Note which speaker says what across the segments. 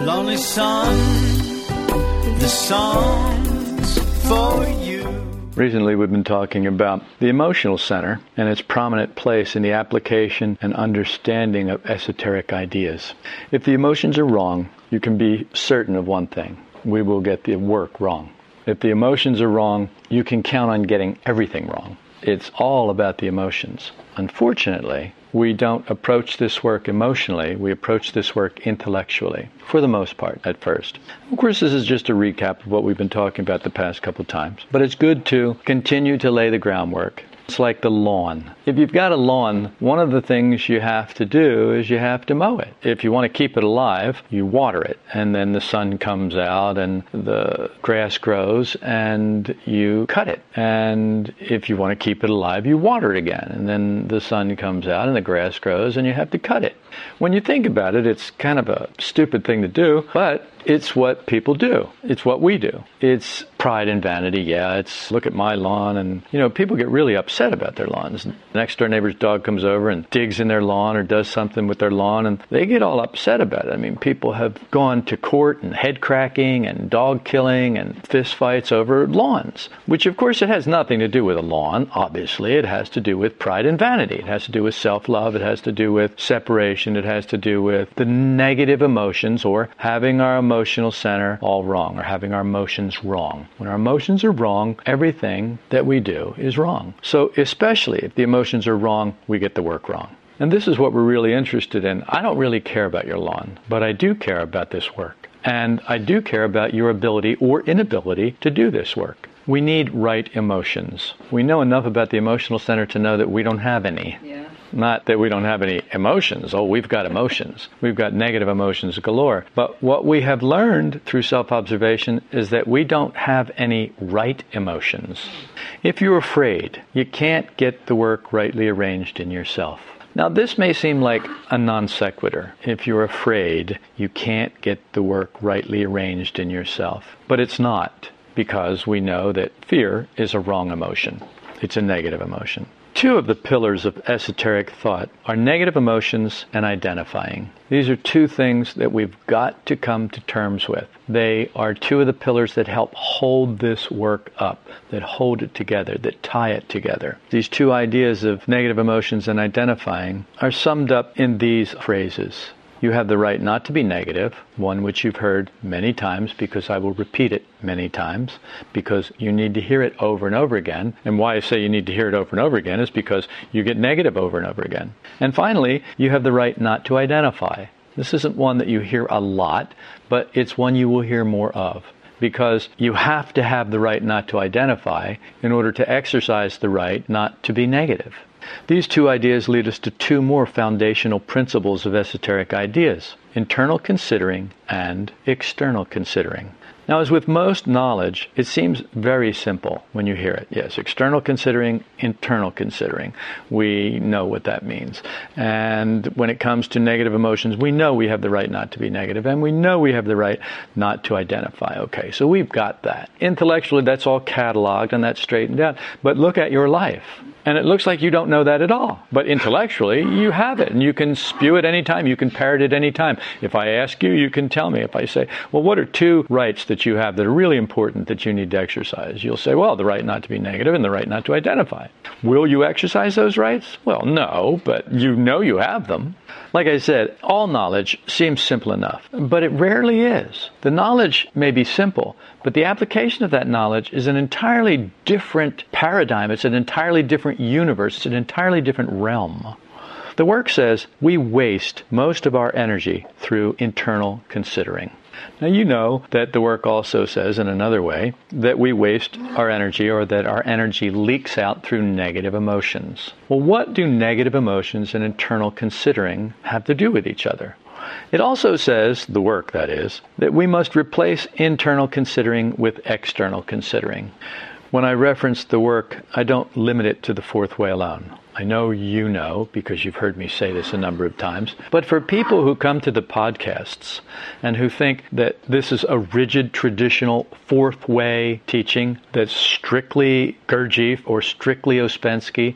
Speaker 1: Lonely Sun, the songs for you.
Speaker 2: Recently, we've been talking about the emotional center and its prominent place in the application and understanding of esoteric ideas. If the emotions are wrong, you can be certain of one thing we will get the work wrong. If the emotions are wrong, you can count on getting everything wrong. It's all about the emotions. Unfortunately, we don't approach this work emotionally, we approach this work intellectually, for the most part, at first. Of course, this is just a recap of what we've been talking about the past couple times, but it's good to continue to lay the groundwork. It's like the lawn. If you've got a lawn, one of the things you have to do is you have to mow it. If you want to keep it alive, you water it, and then the sun comes out and the grass grows and you cut it. And if you want to keep it alive, you water it again, and then the sun comes out and the grass grows and you have to cut it. When you think about it, it's kind of a stupid thing to do, but it's what people do. It's what we do. It's pride and vanity. Yeah, it's look at my lawn. And, you know, people get really upset about their lawns. The next door neighbor's dog comes over and digs in their lawn or does something with their lawn, and they get all upset about it. I mean, people have gone to court and head cracking and dog killing and fist fights over lawns, which, of course, it has nothing to do with a lawn. Obviously, it has to do with pride and vanity. It has to do with self love. It has to do with separation. It has to do with the negative emotions or having our emotional center all wrong or having our emotions wrong. When our emotions are wrong, everything that we do is wrong. So, especially if the emotions are wrong, we get the work wrong. And this is what we're really interested in. I don't really care about your lawn, but I do care about this work. And I do care about your ability or inability to do this work. We need right emotions. We know enough about the emotional center to know that we don't have any.
Speaker 3: Yeah.
Speaker 2: Not that we don't have any emotions. Oh, we've got emotions. We've got negative emotions galore. But what we have learned through self observation is that we don't have any right emotions. If you're afraid, you can't get the work rightly arranged in yourself. Now, this may seem like a non sequitur. If you're afraid, you can't get the work rightly arranged in yourself. But it's not, because we know that fear is a wrong emotion, it's a negative emotion. Two of the pillars of esoteric thought are negative emotions and identifying. These are two things that we've got to come to terms with. They are two of the pillars that help hold this work up, that hold it together, that tie it together. These two ideas of negative emotions and identifying are summed up in these phrases you have the right not to be negative, one which you've heard many times because I will repeat it many times because you need to hear it over and over again. And why I say you need to hear it over and over again is because you get negative over and over again. And finally, you have the right not to identify. This isn't one that you hear a lot, but it's one you will hear more of because you have to have the right not to identify in order to exercise the right not to be negative. These two ideas lead us to two more foundational principles of esoteric ideas internal considering and external considering. Now, as with most knowledge, it seems very simple when you hear it. Yes, external considering, internal considering. We know what that means. And when it comes to negative emotions, we know we have the right not to be negative, and we know we have the right not to identify. Okay, so we've got that. Intellectually, that's all cataloged and that's straightened out. But look at your life. And it looks like you don't know that at all. But intellectually, you have it, and you can spew it anytime. You can parrot it anytime. If I ask you, you can tell me. If I say, well, what are two rights that you have that are really important that you need to exercise? You'll say, well, the right not to be negative and the right not to identify. Will you exercise those rights? Well, no, but you know you have them. Like I said, all knowledge seems simple enough, but it rarely is. The knowledge may be simple, but the application of that knowledge is an entirely different paradigm. It's an entirely different universe. It's an entirely different realm. The work says we waste most of our energy through internal considering. Now, you know that the work also says, in another way, that we waste our energy or that our energy leaks out through negative emotions. Well, what do negative emotions and internal considering have to do with each other? It also says, the work that is, that we must replace internal considering with external considering. When I reference the work, I don't limit it to the fourth way alone. I know you know because you've heard me say this a number of times. But for people who come to the podcasts and who think that this is a rigid, traditional fourth way teaching that's strictly Gurdjieff or strictly Ouspensky,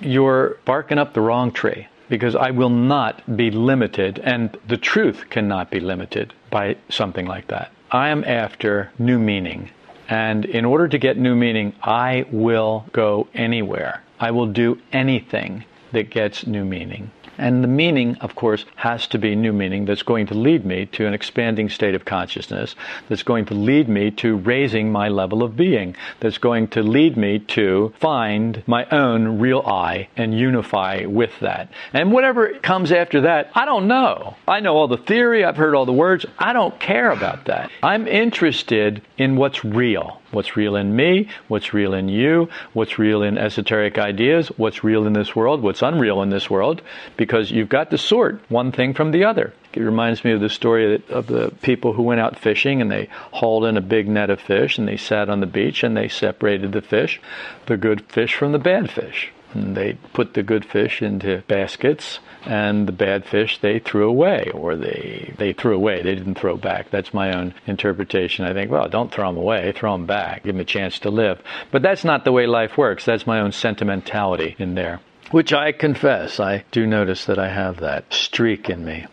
Speaker 2: you're barking up the wrong tree. Because I will not be limited, and the truth cannot be limited by something like that. I am after new meaning. And in order to get new meaning, I will go anywhere. I will do anything that gets new meaning. And the meaning, of course, has to be new meaning that's going to lead me to an expanding state of consciousness, that's going to lead me to raising my level of being, that's going to lead me to find my own real I and unify with that. And whatever comes after that, I don't know. I know all the theory, I've heard all the words. I don't care about that. I'm interested in what's real. What's real in me, what's real in you, what's real in esoteric ideas, what's real in this world, what's unreal in this world, because you've got to sort one thing from the other. It reminds me of the story of the people who went out fishing and they hauled in a big net of fish and they sat on the beach and they separated the fish, the good fish from the bad fish. And they put the good fish into baskets and the bad fish they threw away or they they threw away. They didn't throw back. That's my own interpretation. I think well don't throw them away. Throw them back. Give them a chance to live. But that's not the way life works. That's my own sentimentality in there which i confess i do notice that i have that streak in me.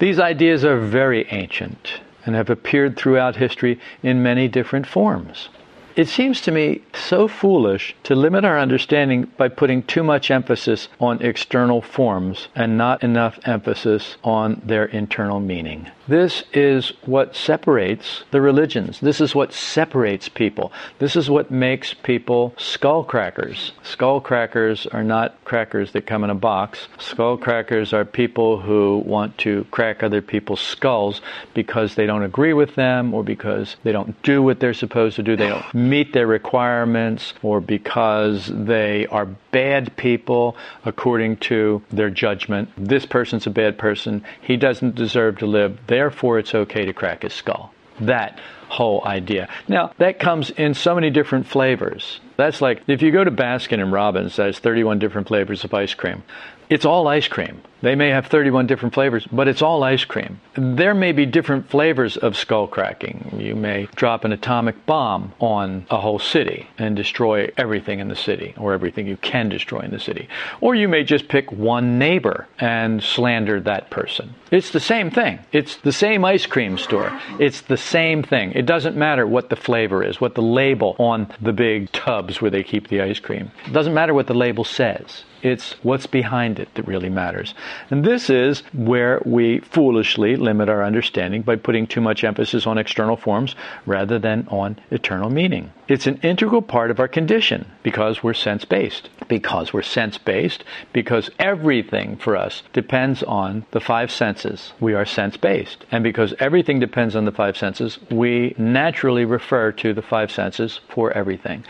Speaker 2: These ideas are very ancient and have appeared throughout history in many different forms it seems to me so foolish to limit our understanding by putting too much emphasis on external forms and not enough emphasis on their internal meaning. This is what separates the religions. This is what separates people. This is what makes people skull crackers. Skull crackers are not crackers that come in a box. Skull crackers are people who want to crack other people's skulls because they don't agree with them or because they don't do what they're supposed to do. They don't meet their requirements or because they are bad people according to their judgment. This person's a bad person. He doesn't deserve to live. Therefore, it's okay to crack his skull. That whole idea. Now, that comes in so many different flavors. That's like if you go to Baskin and Robbins, that has 31 different flavors of ice cream. It's all ice cream. They may have 31 different flavors, but it's all ice cream. There may be different flavors of skull cracking. You may drop an atomic bomb on a whole city and destroy everything in the city, or everything you can destroy in the city. Or you may just pick one neighbor and slander that person. It's the same thing. It's the same ice cream store. It's the same thing. It doesn't matter what the flavor is, what the label on the big tubs where they keep the ice cream. It doesn't matter what the label says. It's what's behind it that really matters. And this is where we foolishly limit our understanding by putting too much emphasis on external forms rather than on eternal meaning. It's an integral part of our condition because we're sense based. Because we're sense based, because everything for us depends on the five senses. We are sense based. And because everything depends on the five senses, we naturally refer to the five senses for everything.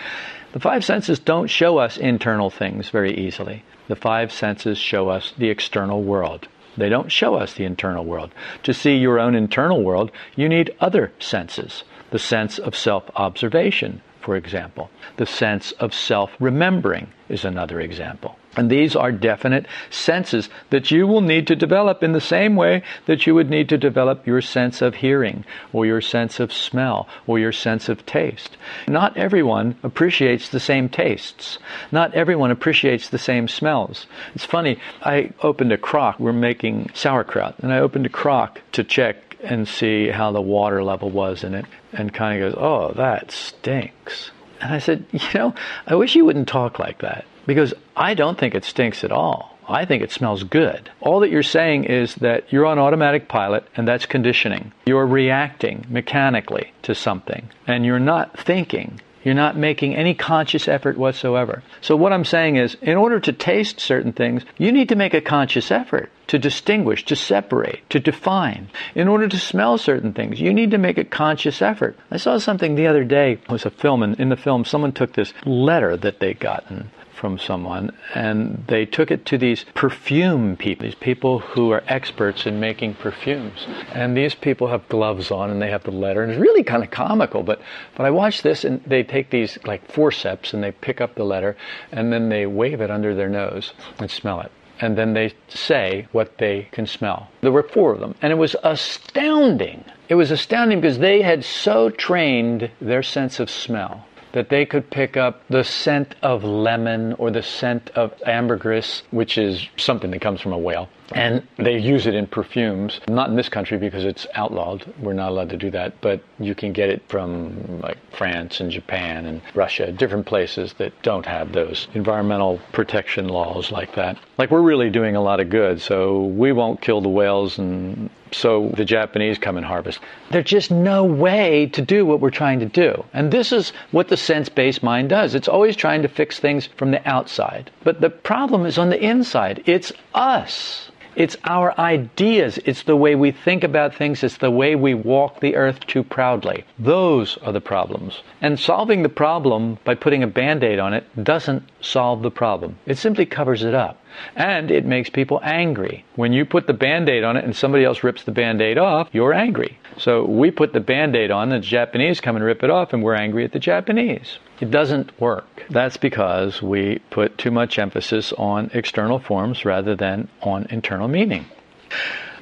Speaker 2: The five senses don't show us internal things very easily. The five senses show us the external world. They don't show us the internal world. To see your own internal world, you need other senses. The sense of self observation, for example. The sense of self remembering is another example. And these are definite senses that you will need to develop in the same way that you would need to develop your sense of hearing, or your sense of smell, or your sense of taste. Not everyone appreciates the same tastes. Not everyone appreciates the same smells. It's funny, I opened a crock, we're making sauerkraut, and I opened a crock to check and see how the water level was in it, and kind of goes, Oh, that stinks. And I said, You know, I wish you wouldn't talk like that because I don't think it stinks at all. I think it smells good. All that you're saying is that you're on automatic pilot and that's conditioning. You're reacting mechanically to something and you're not thinking. You're not making any conscious effort whatsoever. So, what I'm saying is, in order to taste certain things, you need to make a conscious effort to distinguish, to separate, to define. In order to smell certain things, you need to make a conscious effort. I saw something the other day, it was a film, and in the film, someone took this letter that they'd gotten from someone, and they took it to these perfume people, these people who are experts in making perfumes. And these people have gloves on, and they have the letter, and it's really kind of comical. But but I watched this, and they take these like forceps, and they pick up the letter, and then they wave it under their nose and smell it and then they say what they can smell. There were four of them, and it was astounding. It was astounding because they had so trained their sense of smell that they could pick up the scent of lemon or the scent of ambergris, which is something that comes from a whale. And they use it in perfumes. Not in this country because it's outlawed. We're not allowed to do that. But you can get it from like France and Japan and Russia, different places that don't have those environmental protection laws like that. Like we're really doing a lot of good. So we won't kill the whales and so the Japanese come and harvest. There's just no way to do what we're trying to do. And this is what the sense based mind does. It's always trying to fix things from the outside. But the problem is on the inside. It's us. It's our ideas. It's the way we think about things. It's the way we walk the earth too proudly. Those are the problems. And solving the problem by putting a band aid on it doesn't solve the problem, it simply covers it up. And it makes people angry. When you put the band aid on it and somebody else rips the band aid off, you're angry. So we put the band aid on, the Japanese come and rip it off, and we're angry at the Japanese. It doesn't work. That's because we put too much emphasis on external forms rather than on internal meaning.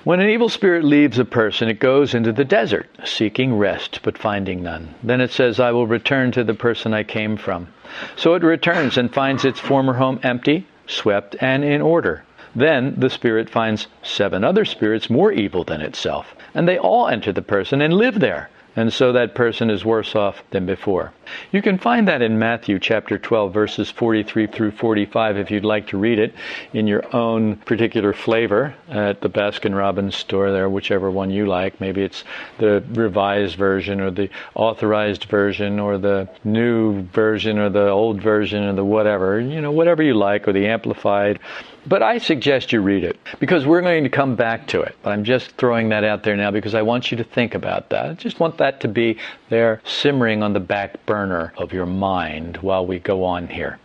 Speaker 2: When an evil spirit leaves a person, it goes into the desert, seeking rest, but finding none. Then it says, I will return to the person I came from. So it returns and finds its former home empty, swept, and in order. Then the spirit finds seven other spirits more evil than itself, and they all enter the person and live there. And so that person is worse off than before. You can find that in Matthew chapter 12, verses 43 through 45, if you'd like to read it in your own particular flavor at the Baskin Robbins store there, whichever one you like. Maybe it's the revised version or the authorized version or the new version or the old version or the whatever, you know, whatever you like, or the amplified. But I suggest you read it because we're going to come back to it. But I'm just throwing that out there now because I want you to think about that. I just want that to be there simmering on the back burner of your mind while we go on here.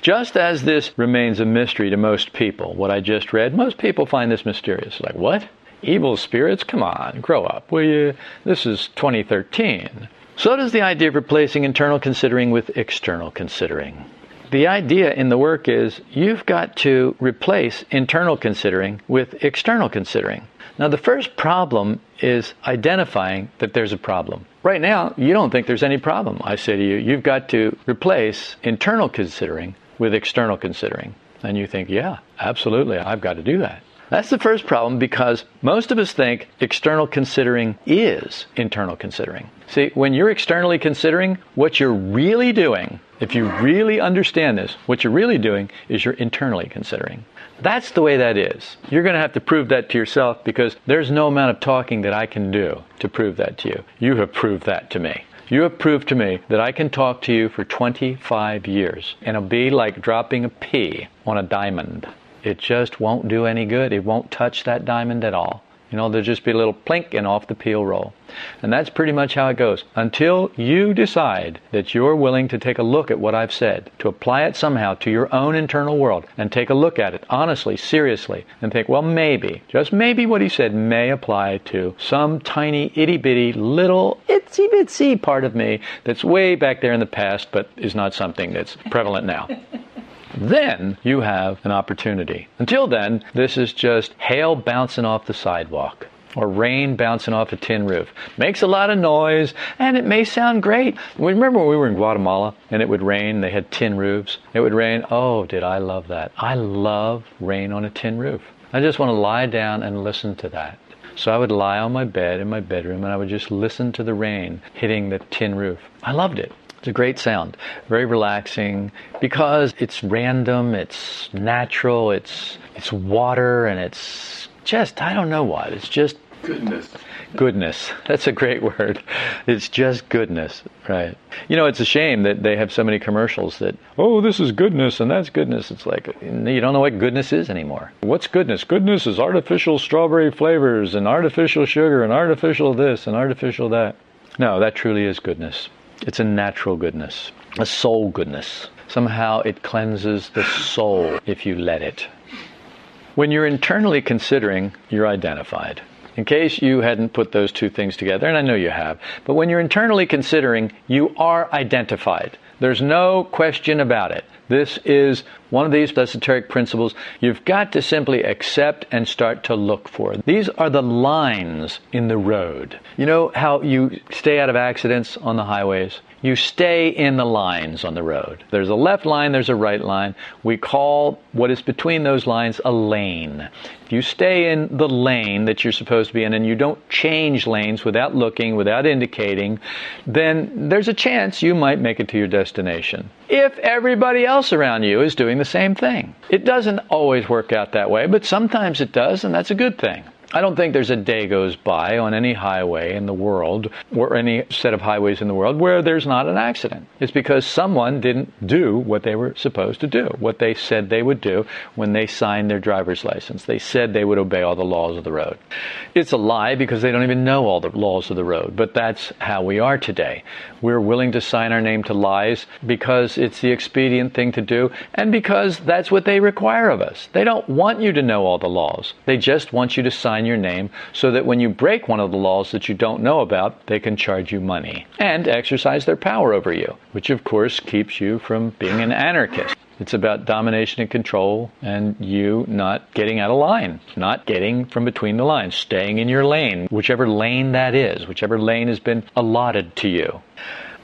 Speaker 2: Just as this remains a mystery to most people, what I just read, most people find this mysterious. Like, what? Evil spirits? Come on, grow up, will you? This is 2013. So does the idea of replacing internal considering with external considering the idea in the work is you've got to replace internal considering with external considering. Now, the first problem is identifying that there's a problem. Right now, you don't think there's any problem. I say to you, you've got to replace internal considering with external considering. And you think, yeah, absolutely, I've got to do that. That's the first problem because most of us think external considering is internal considering. See, when you're externally considering, what you're really doing if you really understand this, what you're really doing is you're internally considering. That's the way that is. You're going to have to prove that to yourself because there's no amount of talking that I can do to prove that to you. You have proved that to me. You have proved to me that I can talk to you for 25 years and it'll be like dropping a pea on a diamond. It just won't do any good. It won't touch that diamond at all. You know, there'll just be a little plink and off the peel roll. And that's pretty much how it goes. Until you decide that you're willing to take a look at what I've said, to apply it somehow to your own internal world, and take a look at it honestly, seriously, and think, well, maybe, just maybe what he said may apply to some tiny, itty bitty, little, itsy bitsy part of me that's way back there in the past, but is not something that's prevalent now. then you have an opportunity. Until then, this is just hail bouncing off the sidewalk or rain bouncing off a tin roof. Makes a lot of noise and it may sound great. Remember when we were in Guatemala and it would rain, they had tin roofs. It would rain. Oh, did I love that? I love rain on a tin roof. I just want to lie down and listen to that. So I would lie on my bed in my bedroom and I would just listen to the rain hitting the tin roof. I loved it. It's a great sound, very relaxing because it's random, it's natural, it's it's water and it's just I don't know what. It's just
Speaker 3: goodness.
Speaker 2: Goodness. That's a great word. It's just goodness, right? You know, it's a shame that they have so many commercials that, oh, this is goodness and that's goodness. It's like, you don't know what goodness is anymore. What's goodness? Goodness is artificial strawberry flavors and artificial sugar and artificial this and artificial that. No, that truly is goodness. It's a natural goodness, a soul goodness. Somehow it cleanses the soul if you let it. When you're internally considering, you're identified. In case you hadn't put those two things together, and I know you have, but when you're internally considering, you are identified. There's no question about it. This is one of these esoteric principles you've got to simply accept and start to look for. These are the lines in the road. You know how you stay out of accidents on the highways? You stay in the lines on the road. There's a left line, there's a right line. We call what is between those lines a lane. If you stay in the lane that you're supposed to be in and you don't change lanes without looking, without indicating, then there's a chance you might make it to your destination. If everybody else around you is doing the same thing. It doesn't always work out that way, but sometimes it does, and that's a good thing. I don't think there's a day goes by on any highway in the world or any set of highways in the world where there's not an accident. It's because someone didn't do what they were supposed to do, what they said they would do when they signed their driver's license. They said they would obey all the laws of the road. It's a lie because they don't even know all the laws of the road, but that's how we are today. We're willing to sign our name to lies because it's the expedient thing to do and because that's what they require of us. They don't want you to know all the laws. They just want you to sign your name so that when you break one of the laws that you don't know about, they can charge you money and exercise their power over you, which of course keeps you from being an anarchist. It's about domination and control and you not getting out of line, not getting from between the lines, staying in your lane, whichever lane that is, whichever lane has been allotted to you.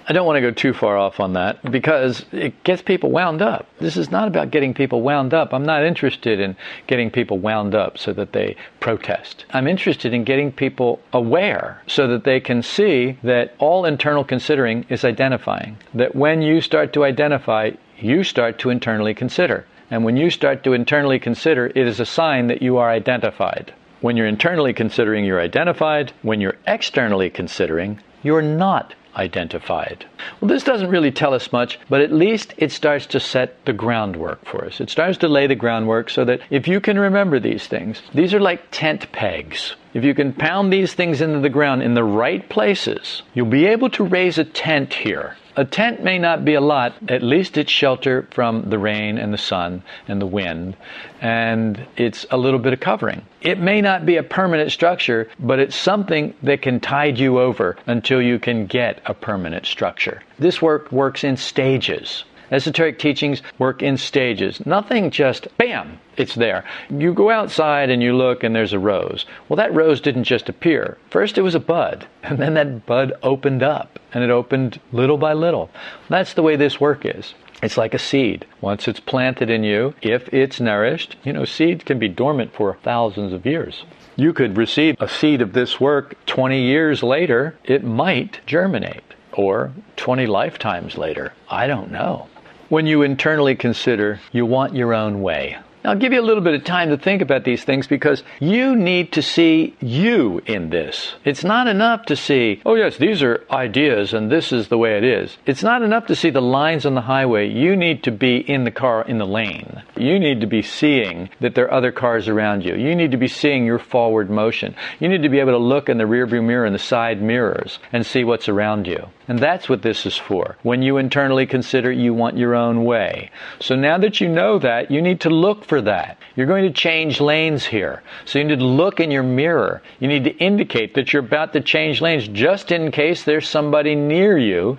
Speaker 2: I don't want to go too far off on that because it gets people wound up. This is not about getting people wound up. I'm not interested in getting people wound up so that they protest. I'm interested in getting people aware so that they can see that all internal considering is identifying. That when you start to identify, you start to internally consider. And when you start to internally consider, it is a sign that you are identified. When you're internally considering, you're identified. When you're externally considering, you're not identified. Well, this doesn't really tell us much, but at least it starts to set the groundwork for us. It starts to lay the groundwork so that if you can remember these things, these are like tent pegs. If you can pound these things into the ground in the right places, you'll be able to raise a tent here. A tent may not be a lot, at least it's shelter from the rain and the sun and the wind, and it's a little bit of covering. It may not be a permanent structure, but it's something that can tide you over until you can get a permanent structure. This work works in stages. Esoteric teachings work in stages. Nothing just, bam, it's there. You go outside and you look and there's a rose. Well, that rose didn't just appear. First it was a bud, and then that bud opened up, and it opened little by little. That's the way this work is. It's like a seed. Once it's planted in you, if it's nourished, you know, seeds can be dormant for thousands of years. You could receive a seed of this work 20 years later, it might germinate, or 20 lifetimes later. I don't know. When you internally consider, you want your own way. I'll give you a little bit of time to think about these things because you need to see you in this. It's not enough to see, oh, yes, these are ideas and this is the way it is. It's not enough to see the lines on the highway. You need to be in the car in the lane. You need to be seeing that there are other cars around you. You need to be seeing your forward motion. You need to be able to look in the rearview mirror and the side mirrors and see what's around you. And that's what this is for. When you internally consider you want your own way. So now that you know that, you need to look for that. You're going to change lanes here. So you need to look in your mirror. You need to indicate that you're about to change lanes just in case there's somebody near you.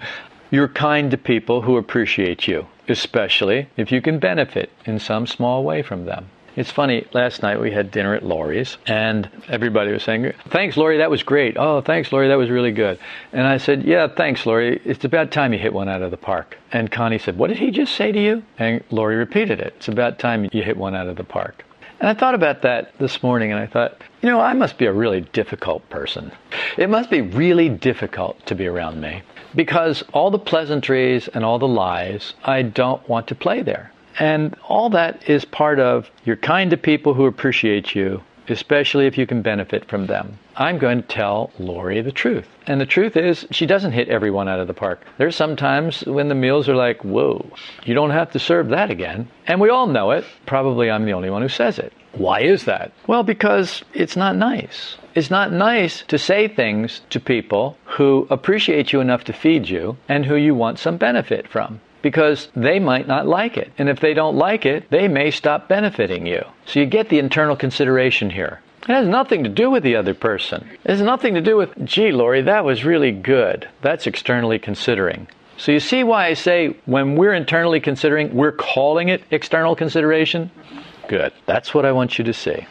Speaker 2: You're kind to people who appreciate you, especially if you can benefit in some small way from them. It's funny, last night we had dinner at Laurie's, and everybody was saying, Thanks, Laurie, that was great. Oh, thanks, Laurie, that was really good. And I said, Yeah, thanks, Laurie. It's about time you hit one out of the park. And Connie said, What did he just say to you? And Laurie repeated it. It's about time you hit one out of the park. And I thought about that this morning, and I thought, you know, I must be a really difficult person. It must be really difficult to be around me because all the pleasantries and all the lies, I don't want to play there. And all that is part of you're kind to people who appreciate you, especially if you can benefit from them. I'm going to tell Laurie the truth. And the truth is, she doesn't hit everyone out of the park. There's sometimes when the meals are like, whoa, you don't have to serve that again. And we all know it. Probably I'm the only one who says it. Why is that? Well, because it's not nice. It's not nice to say things to people who appreciate you enough to feed you and who you want some benefit from because they might not like it. And if they don't like it, they may stop benefiting you. So you get the internal consideration here. It has nothing to do with the other person. It has nothing to do with, gee, Laurie, that was really good. That's externally considering. So you see why I say when we're internally considering, we're calling it external consideration? Good. That's what I want you to see.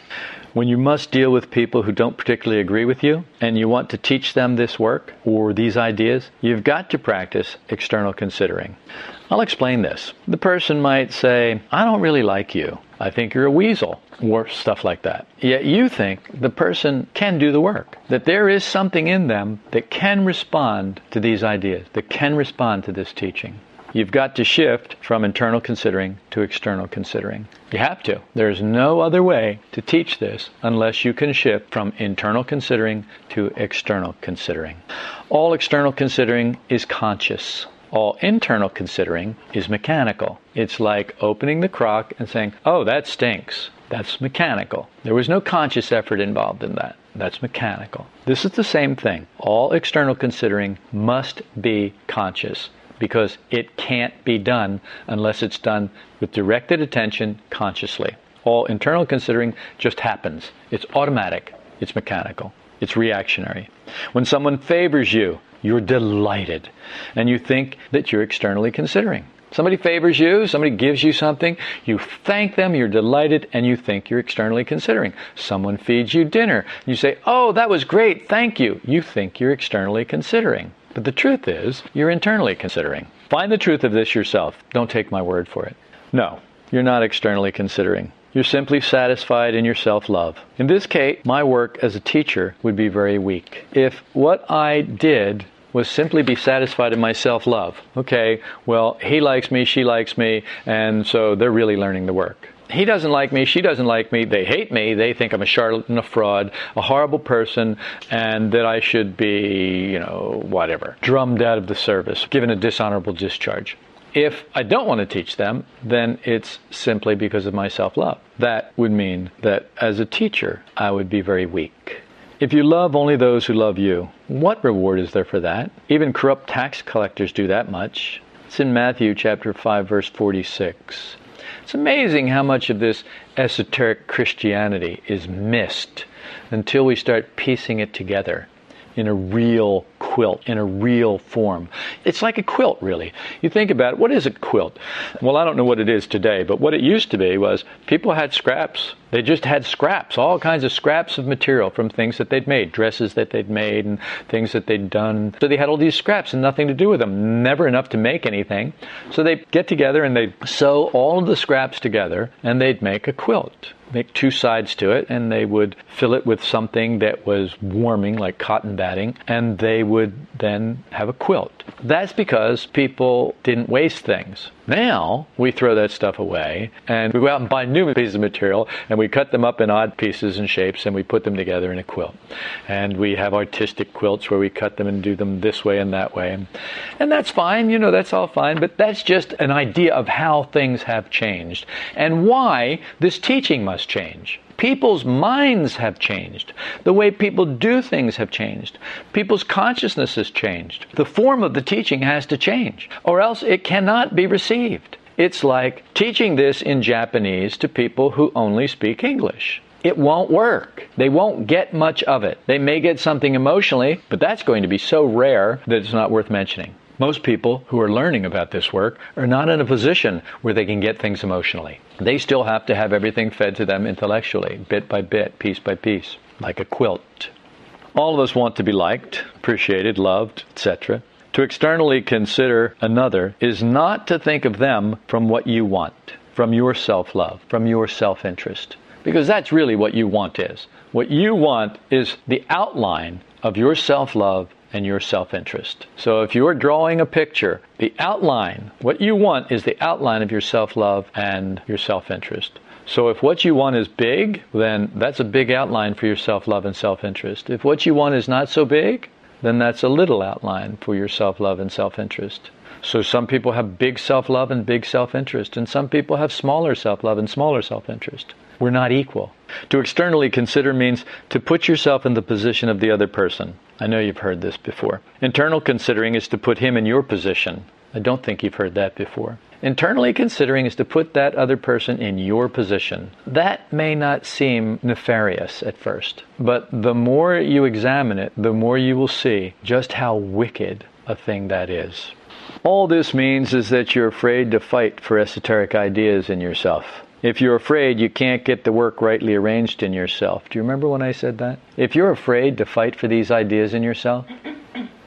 Speaker 2: When you must deal with people who don't particularly agree with you and you want to teach them this work or these ideas, you've got to practice external considering. I'll explain this. The person might say, I don't really like you. I think you're a weasel, or stuff like that. Yet you think the person can do the work, that there is something in them that can respond to these ideas, that can respond to this teaching. You've got to shift from internal considering to external considering. You have to. There's no other way to teach this unless you can shift from internal considering to external considering. All external considering is conscious. All internal considering is mechanical. It's like opening the crock and saying, oh, that stinks. That's mechanical. There was no conscious effort involved in that. That's mechanical. This is the same thing. All external considering must be conscious because it can't be done unless it's done with directed attention consciously. All internal considering just happens. It's automatic, it's mechanical, it's reactionary. When someone favors you, you're delighted and you think that you're externally considering. Somebody favors you, somebody gives you something, you thank them, you're delighted, and you think you're externally considering. Someone feeds you dinner, you say, Oh, that was great, thank you. You think you're externally considering. But the truth is, you're internally considering. Find the truth of this yourself. Don't take my word for it. No, you're not externally considering. You're simply satisfied in your self love. In this case, my work as a teacher would be very weak. If what I did was simply be satisfied in my self love, okay, well, he likes me, she likes me, and so they're really learning the work he doesn't like me, she doesn't like me, they hate me, they think I'm a charlatan, a fraud, a horrible person, and that I should be, you know, whatever, drummed out of the service, given a dishonorable discharge. If I don't want to teach them, then it's simply because of my self love. That would mean that as a teacher, I would be very weak. If you love only those who love you, what reward is there for that? Even corrupt tax collectors do that much. It's in Matthew chapter 5 verse 46. It's amazing how much of this esoteric Christianity is missed until we start piecing it together in a real quilt, in a real form. It's like a quilt, really. You think about it, what is a quilt? Well, I don't know what it is today, but what it used to be was people had scraps. They just had scraps, all kinds of scraps of material from things that they'd made, dresses that they'd made, and things that they'd done. So they had all these scraps and nothing to do with them, never enough to make anything. So they'd get together and they'd sew all of the scraps together and they'd make a quilt make two sides to it and they would fill it with something that was warming like cotton batting and they would then have a quilt. That's because people didn't waste things. Now we throw that stuff away and we go out and buy new pieces of material and we cut them up in odd pieces and shapes and we put them together in a quilt. And we have artistic quilts where we cut them and do them this way and that way. And, and that's fine, you know, that's all fine, but that's just an idea of how things have changed and why this teaching must change. People's minds have changed. The way people do things have changed. People's consciousness has changed. The form of the teaching has to change, or else it cannot be received. It's like teaching this in Japanese to people who only speak English. It won't work. They won't get much of it. They may get something emotionally, but that's going to be so rare that it's not worth mentioning. Most people who are learning about this work are not in a position where they can get things emotionally. They still have to have everything fed to them intellectually, bit by bit, piece by piece, like a quilt. All of us want to be liked, appreciated, loved, etc. To externally consider another is not to think of them from what you want, from your self love, from your self interest. Because that's really what you want is. What you want is the outline of your self love and your self interest. So if you're drawing a picture, the outline, what you want is the outline of your self love and your self interest. So if what you want is big, then that's a big outline for your self love and self interest. If what you want is not so big, then that's a little outline for your self love and self interest. So some people have big self love and big self interest, and some people have smaller self love and smaller self interest. We're not equal. To externally consider means to put yourself in the position of the other person. I know you've heard this before. Internal considering is to put him in your position. I don't think you've heard that before. Internally considering is to put that other person in your position. That may not seem nefarious at first, but the more you examine it, the more you will see just how wicked a thing that is. All this means is that you're afraid to fight for esoteric ideas in yourself. If you're afraid you can't get the work rightly arranged in yourself. Do you remember when I said that? If you're afraid to fight for these ideas in yourself,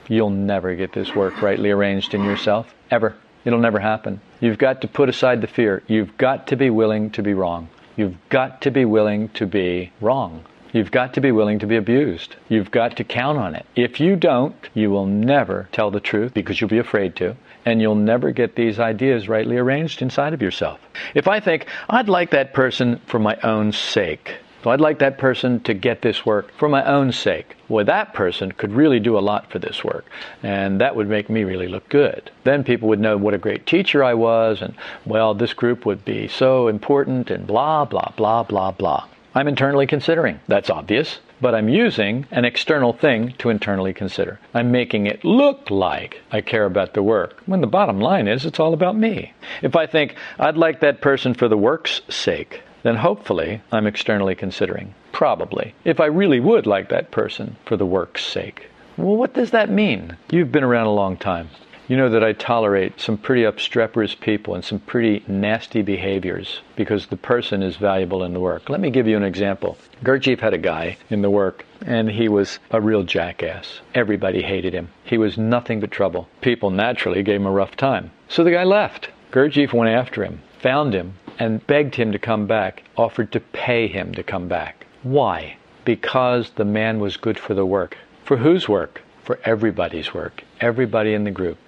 Speaker 2: you'll never get this work rightly arranged in yourself. Ever. It'll never happen. You've got to put aside the fear. You've got to be willing to be wrong. You've got to be willing to be wrong. You've got to be willing to be abused. You've got to count on it. If you don't, you will never tell the truth because you'll be afraid to, and you'll never get these ideas rightly arranged inside of yourself. If I think, I'd like that person for my own sake, so I'd like that person to get this work for my own sake. Well, that person could really do a lot for this work, and that would make me really look good. Then people would know what a great teacher I was, and well, this group would be so important, and blah, blah, blah, blah, blah. I'm internally considering. That's obvious. But I'm using an external thing to internally consider. I'm making it look like I care about the work, when the bottom line is it's all about me. If I think I'd like that person for the work's sake, then hopefully I'm externally considering. Probably. If I really would like that person for the work's sake. Well, what does that mean? You've been around a long time you know that I tolerate some pretty obstreperous people and some pretty nasty behaviors because the person is valuable in the work. Let me give you an example. Gurdjieff had a guy in the work, and he was a real jackass. Everybody hated him. He was nothing but trouble. People naturally gave him a rough time. So the guy left. Gurdjieff went after him, found him, and begged him to come back, offered to pay him to come back. Why? Because the man was good for the work. For whose work? For everybody's work everybody in the group.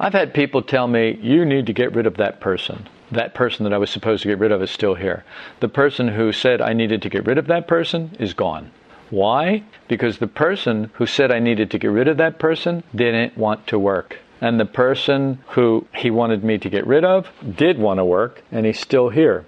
Speaker 2: I've had people tell me, you need to get rid of that person. That person that I was supposed to get rid of is still here. The person who said I needed to get rid of that person is gone. Why? Because the person who said I needed to get rid of that person didn't want to work. And the person who he wanted me to get rid of did want to work, and he's still here.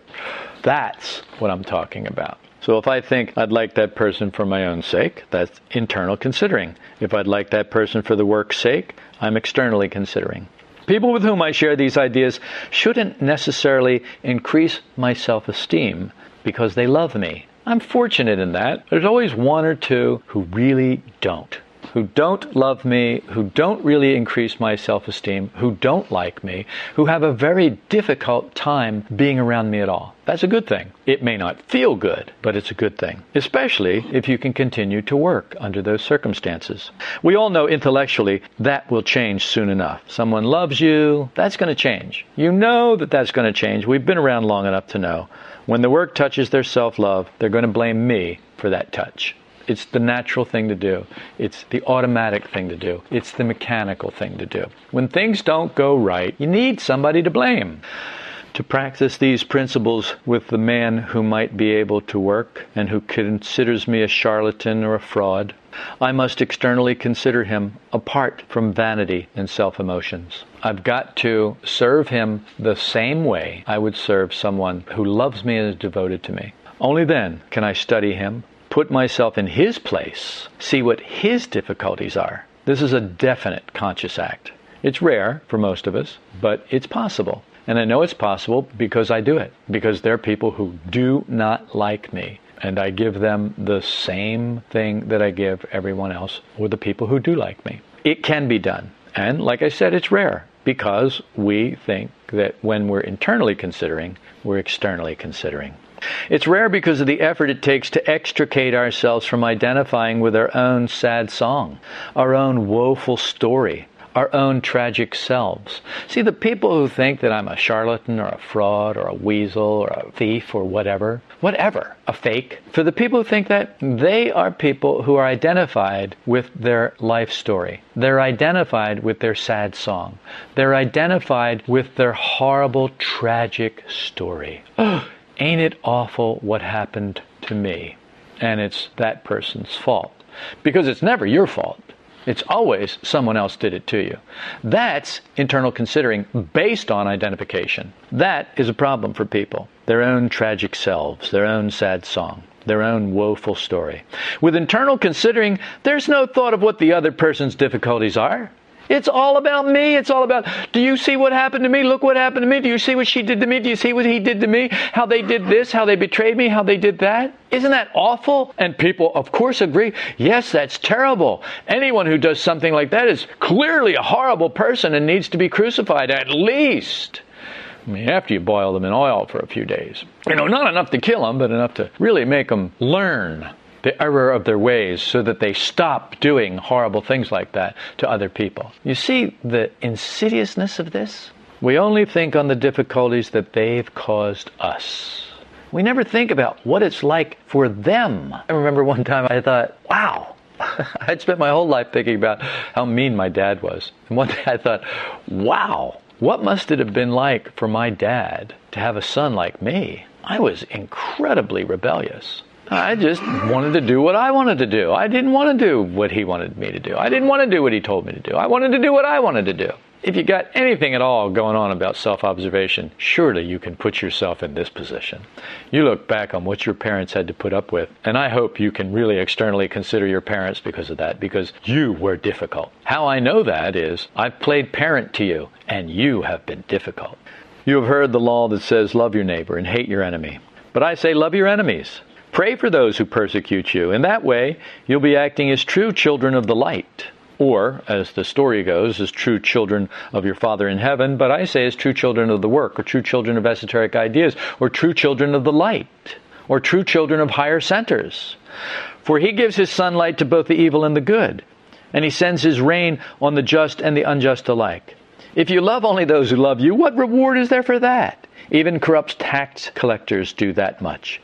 Speaker 2: That's what I'm talking about. So if I think I'd like that person for my own sake, that's internal considering. If I'd like that person for the work's sake, I'm externally considering. People with whom I share these ideas shouldn't necessarily increase my self esteem because they love me. I'm fortunate in that. There's always one or two who really don't who don't love me, who don't really increase my self esteem, who don't like me, who have a very difficult time being around me at all. That's a good thing. It may not feel good, but it's a good thing, especially if you can continue to work under those circumstances. We all know intellectually that will change soon enough. Someone loves you, that's going to change. You know that that's going to change. We've been around long enough to know. When the work touches their self love, they're going to blame me for that touch. It's the natural thing to do. It's the automatic thing to do. It's the mechanical thing to do. When things don't go right, you need somebody to blame. To practice these principles with the man who might be able to work and who considers me a charlatan or a fraud, I must externally consider him apart from vanity and self emotions. I've got to serve him the same way I would serve someone who loves me and is devoted to me. Only then can I study him, put myself in his place, see what his difficulties are. This is a definite conscious act. It's rare for most of us, but it's possible. And I know it's possible because I do it, because there are people who do not like me. And I give them the same thing that I give everyone else, or the people who do like me. It can be done. And like I said, it's rare because we think that when we're internally considering, we're externally considering. It's rare because of the effort it takes to extricate ourselves from identifying with our own sad song, our own woeful story, our own tragic selves. See, the people who think that I'm a charlatan or a fraud or a weasel or a thief or whatever, whatever, a fake, for the people who think that, they are people who are identified with their life story. They're identified with their sad song. They're identified with their horrible, tragic story. ain't it awful what happened to me? And it's that person's fault. Because it's never your fault. It's always someone else did it to you. That's internal considering based on identification. That is a problem for people. Their own tragic selves, their own sad song, their own woeful story. With internal considering, there's no thought of what the other person's difficulties are. It's all about me. It's all about, do you see what happened to me? Look what happened to me. Do you see what she did to me? Do you see what he did to me? How they did this? How they betrayed me? How they did that? Isn't that awful? And people, of course, agree. Yes, that's terrible. Anyone who does something like that is clearly a horrible person and needs to be crucified, at least. I mean, after you boil them in oil for a few days. You know, not enough to kill them, but enough to really make them learn the error of their ways so that they stop doing horrible things like that to other people. You see the insidiousness of this? We only think on the difficulties that they've caused us. We never think about what it's like for them. I remember one time I thought, wow, I'd spent my whole life thinking about how mean my dad was. And one day I thought, wow, what must it have been like for my dad to have a son like me? I was incredibly rebellious. I just wanted to do what I wanted to do. I didn't want to do what he wanted me to do. I didn't want to do what he told me to do. I wanted to do what I wanted to do. If you got anything at all going on about self observation, surely you can put yourself in this position. You look back on what your parents had to put up with, and I hope you can really externally consider your parents because of that, because you were difficult. How I know that is I've played parent to you, and you have been difficult. You have heard the law that says, Love your neighbor and hate your enemy. But I say, Love your enemies. Pray for those who persecute you. In that way, you'll be acting as true children of the light. Or, as the story goes, as true children of your Father in heaven, but I say as true children of the work, or true children of esoteric ideas, or true children of the light, or true children of higher centers. For he gives his sunlight to both the evil and the good, and he sends his rain on the just and the unjust alike. If you love only those who love you, what reward is there for that? Even corrupt tax collectors do that much.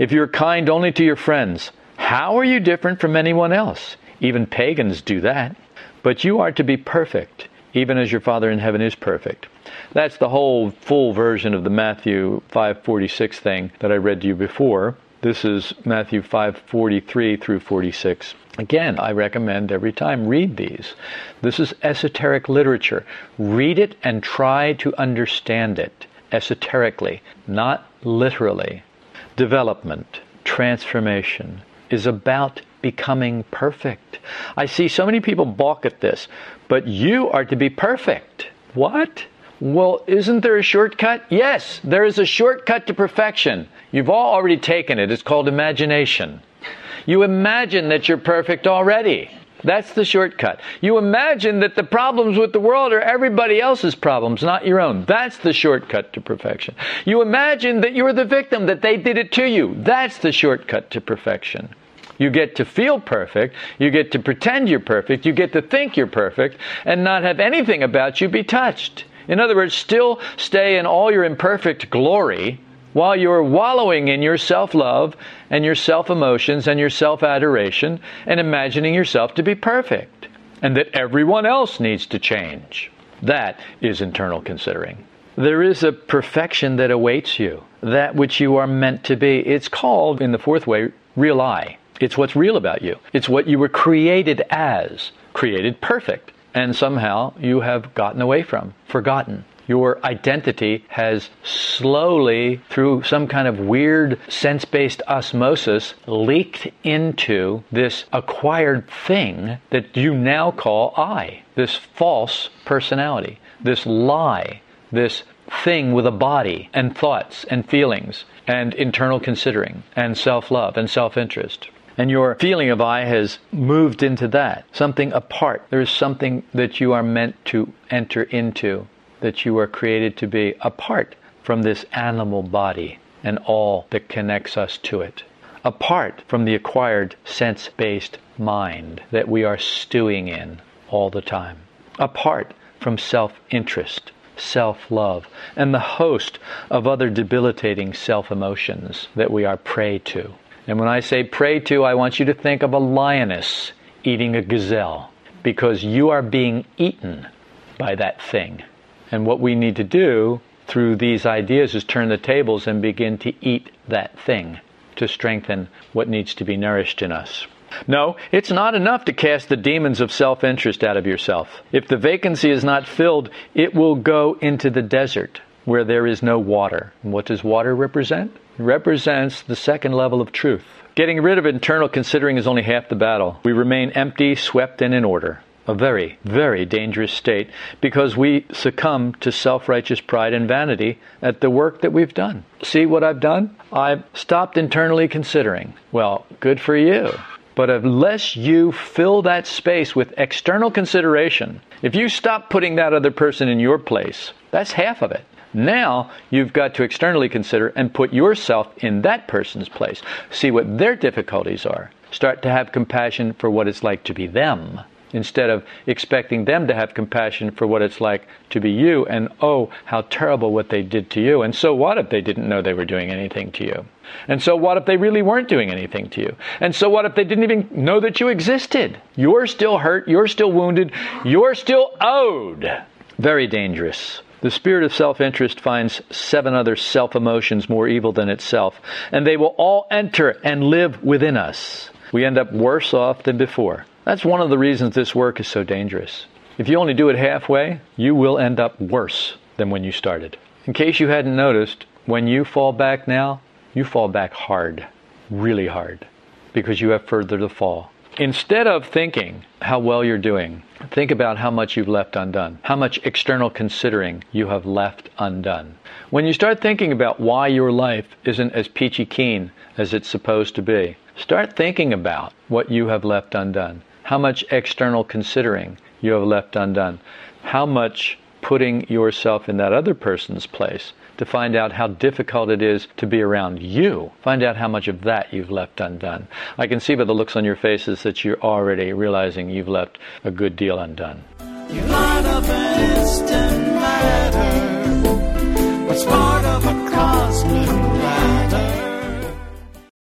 Speaker 2: If you're kind only to your friends, how are you different from anyone else? Even pagans do that. But you are to be perfect, even as your Father in heaven is perfect. That's the whole full version of the Matthew 5:46 thing that I read to you before. This is Matthew 5:43 through 46. Again, I recommend every time read these. This is esoteric literature. Read it and try to understand it esoterically, not literally development, transformation is about becoming perfect. I see so many people balk at this, but you are to be perfect. What? Well, isn't there a shortcut? Yes, there is a shortcut to perfection. You've all already taken it. It's called imagination. You imagine that you're perfect already. That's the shortcut. You imagine that the problems with the world are everybody else's problems, not your own. That's the shortcut to perfection. You imagine that you're the victim, that they did it to you. That's the shortcut to perfection. You get to feel perfect, you get to pretend you're perfect, you get to think you're perfect, and not have anything about you be touched. In other words, still stay in all your imperfect glory while you're wallowing in your self love and your self emotions and your self adoration and imagining yourself to be perfect and that everyone else needs to change. That is internal considering. There is a perfection that awaits you, that which you are meant to be. It's called, in the fourth way, real I. It's what's real about you. It's what you were created as, created perfect, and somehow you have gotten away from, forgotten your identity has slowly, through some kind of weird sense based osmosis, leaked into this acquired thing that you now call I, this false personality, this lie, this thing with a body and thoughts and feelings and internal considering and self love and self interest. And your feeling of I has moved into that, something apart. There is something that you are meant to enter into that you are created to be apart from this animal body and all that connects us to it, apart from the acquired sense based mind that we are stewing in all the time, apart from self interest, self love, and the host of other debilitating self emotions that we are prey to. And when I say prey to, I want you to think of a lioness eating a gazelle because you are being eaten by that thing. And what we need to do through these ideas is turn the tables and begin to eat that thing to strengthen what needs to be nourished in us. No, it's not enough to cast the demons of self interest out of yourself. If the vacancy is not filled, it will go into the desert where there is no water. And what does water represent? It represents the second level of truth. Getting rid of internal considering is only half the battle. We remain empty, swept, and in order. A very, very dangerous state because we succumb to self righteous pride and vanity at the work that we've done. See what I've done? I've stopped internally considering. Well, good for you. But unless you fill that space with external consideration, if you stop putting that other person in your place, that's half of it. Now you've got to externally consider and put yourself in that person's place. See what their difficulties are. Start to have compassion for what it's like to be them instead of expecting them to have compassion for what it's like to be you and oh how terrible what they did to you. And so what if they didn't know they were doing anything to you? And so what if they really weren't doing anything to you? And so what if they didn't even know that you existed? You're still hurt. You're still wounded. You're still owed. Very dangerous. The spirit of self interest finds seven other self emotions more evil than itself, and they will all enter and live within us. We end up worse off than before. That's one of the reasons this work is so dangerous. If you only do it halfway, you will end up worse than when you started. In case you hadn't noticed, when you fall back now, you fall back hard, really hard, because you have further to fall. Instead of thinking how well you're doing, think about how much you've left undone, how much external considering you have left undone. When you start thinking about why your life isn't as peachy keen as it's supposed to be, start thinking about what you have left undone, how much external considering you have left undone? How much putting yourself in that other person's place to find out how difficult it is to be around you. Find out how much of that you've left undone. I can see by the looks on your faces that you're already realizing you've left a good deal undone. You're instant matter, part of a cosmic